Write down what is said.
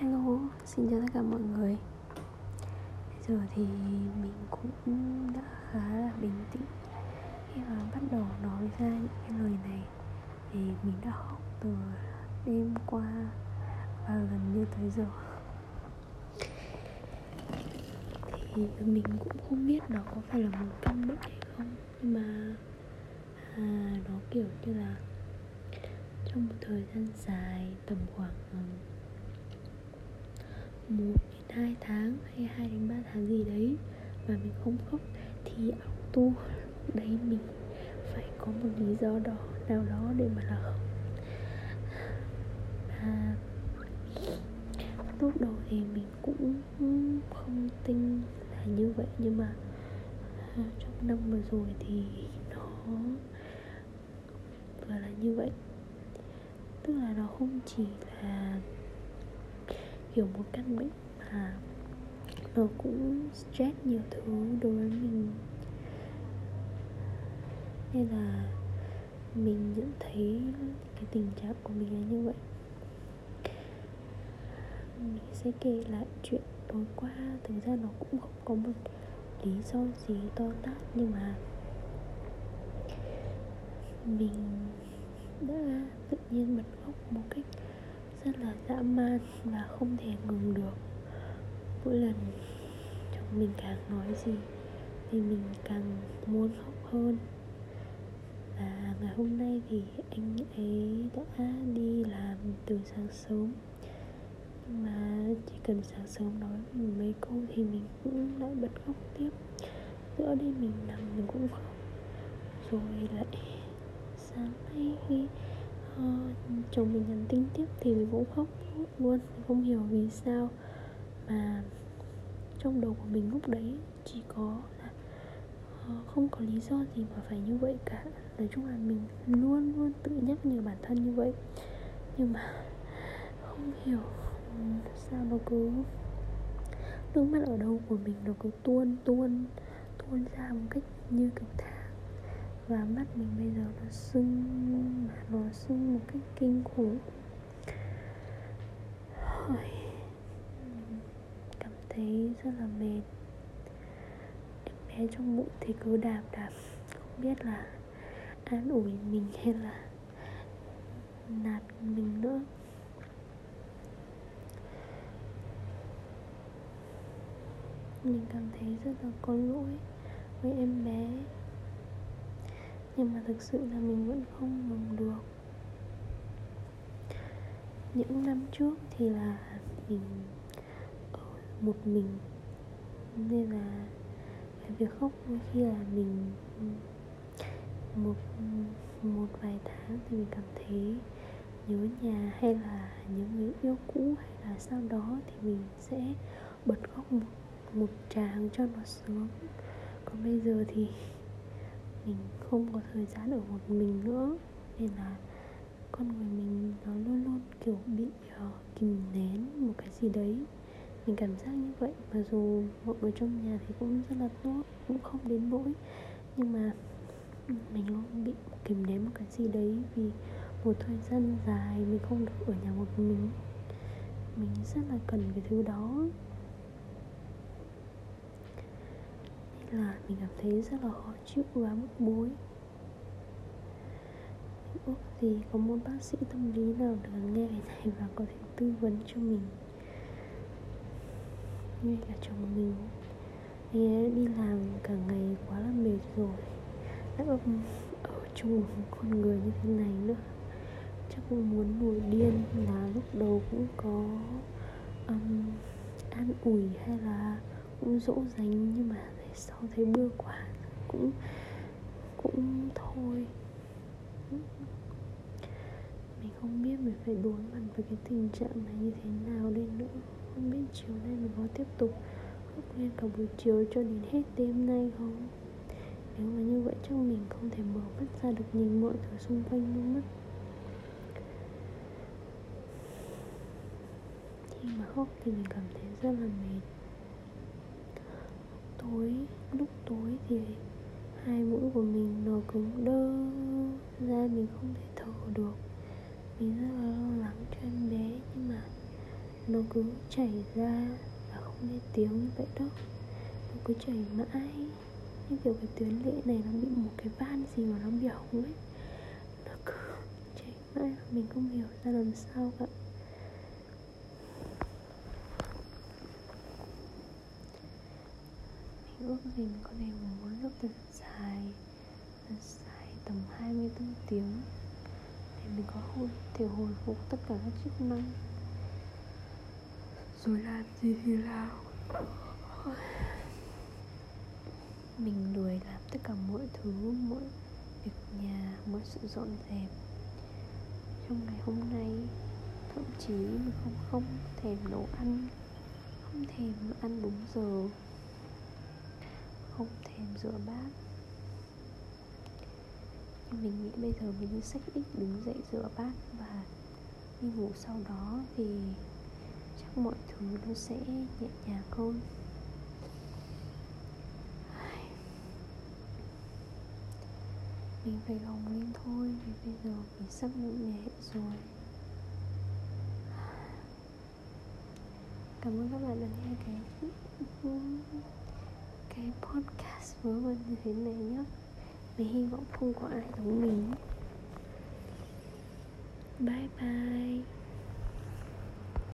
Hello, xin chào tất cả mọi người. Bây giờ thì mình cũng đã khá là bình tĩnh. Khi mà bắt đầu nói ra những cái lời này Thì mình đã khóc từ đêm qua Và gần như tới giờ. Thì mình cũng không biết đó có phải là một căn bệnh hay không Nhưng mà à, nó kiểu như là trong một thời gian dài tầm khoảng một đến hai tháng hay hai đến ba tháng gì đấy mà mình không khóc, thì auto đấy mình phải có một lý do đó, nào đó để mà là khóc. Và lúc đầu thì mình cũng không tin là như vậy, nhưng mà à, trong năm vừa rồi thì nó vừa là như vậy. Tức là nó không chỉ là hiểu một cách bệnh mà nó cũng stress nhiều thứ đối với mình. Nên là mình nhận thấy cái tình trạng của mình là như vậy. Mình sẽ kể lại chuyện tối qua, thực ra nó cũng không có một lý do gì to tát, nhưng mà mình đã tự nhiên bật khóc một cách rất là dã man và không thể ngừng được. Mỗi lần chồng mình càng nói gì thì mình càng muốn khóc hơn. Và ngày hôm nay thì anh ấy đã đi làm từ sáng sớm. Nhưng mà chỉ cần sáng sớm nói mình mấy câu thì mình cũng lại bật khóc tiếp. Giữa đêm mình nằm mình cũng khóc. Rồi lại sáng nay khi chồng mình nhắn tin tiếp thì mình cũng khóc luôn, mình không hiểu vì sao mà trong đầu của mình lúc đấy chỉ có là ờ, không có lý do gì mà phải như vậy cả. Nói chung là mình luôn luôn tự nhắc nhở bản thân như vậy. Nhưng mà không hiểu sao nó cứ nước mắt ở đâu của mình nó cứ tuôn tuôn tuôn ra một cách như kiểu thang. Và mắt mình bây giờ nó sưng mà nó sưng một cách kinh khủng. Cảm thấy rất là mệt. Em bé trong bụng thì cứ đạp đạp. Không biết là an ủi mình hay là nạt mình nữa. Mình cảm thấy rất là có lỗi với em bé nhưng mà thực sự là mình vẫn không ngừng được. Những năm trước thì là mình ở một mình. Nên là cái việc khóc đôi khi là mình một một vài tháng thì mình cảm thấy nhớ nhà hay là nhớ người yêu cũ hay là sau đó thì mình sẽ bật khóc một, một tràng cho nó sướng. Còn bây giờ thì mình không có thời gian ở một mình nữa. Nên là con người mình nó luôn luôn kiểu bị uh, kìm nén một cái gì đấy. Mình cảm giác như vậy mặc dù mọi người trong nhà thì cũng rất là tốt cũng không đến nỗi. Nhưng mà mình luôn bị kìm nén một cái gì đấy vì một thời gian dài mình không được ở nhà một mình. Mình rất là cần cái thứ đó. Là mình cảm thấy rất là khó chịu và bức bối. Mình ước gì có một bác sĩ tâm lý nào được nghe cái này và có thể tư vấn cho mình. Như cả chồng mình. Anh ấy đi làm cả ngày quá là mệt rồi. Đã ở, ở chung một con người như thế này nữa. Chắc cũng muốn nổi điên là lúc đầu cũng có um, an ủi hay là cũng dỗ dành nhưng mà sau thấy bưa quá cũng cũng thôi. Mình không biết mình phải đối mặt với cái tình trạng này như thế nào đây nữa. Không biết chiều nay mình có tiếp tục khóc lên cả buổi chiều cho đến hết đêm nay không? Nếu mà như vậy chắc mình không thể mở mắt ra được nhìn mọi thứ xung quanh luôn mất. Khi mà khóc thì mình cảm thấy rất là mệt tối, lúc tối thì hai mũi của mình nó cứng đơ ra, mình không thể thở được. Mình rất là lo lắng cho em bé, nhưng mà nó cứ chảy ra và không nghe tiếng như vậy đó. Nó cứ chảy mãi, như kiểu cái tuyến lệ này nó bị một cái van gì mà nó bị hỏng ấy. Nó cứ chảy mãi, mình không hiểu ra làm sao cả. Ước gì mình có thể ngủ một lúc thật dài thật dài tầm 24 tiếng. Để mình có hồi, thể hồi phục tất cả các chức năng. Rồi làm gì thì làm. Mình đuổi làm tất cả mọi thứ, mọi việc nhà, mọi sự dọn dẹp. Trong ngày hôm nay, thậm chí mình không không thèm nấu ăn, không thèm ăn đúng giờ không thèm rửa bát. Nhưng mình nghĩ bây giờ mình như sách ít đứng dậy rửa bát và đi ngủ sau đó thì chắc mọi thứ nó sẽ nhẹ nhàng hơn. Mình phải gồng lên thôi, vì bây giờ mình sắp ngủ nhẹ rồi. Cảm ơn các bạn đã nghe cái podcast vớ vẩn như thế này nhé mình hy vọng không có ai giống mình. Bye bye.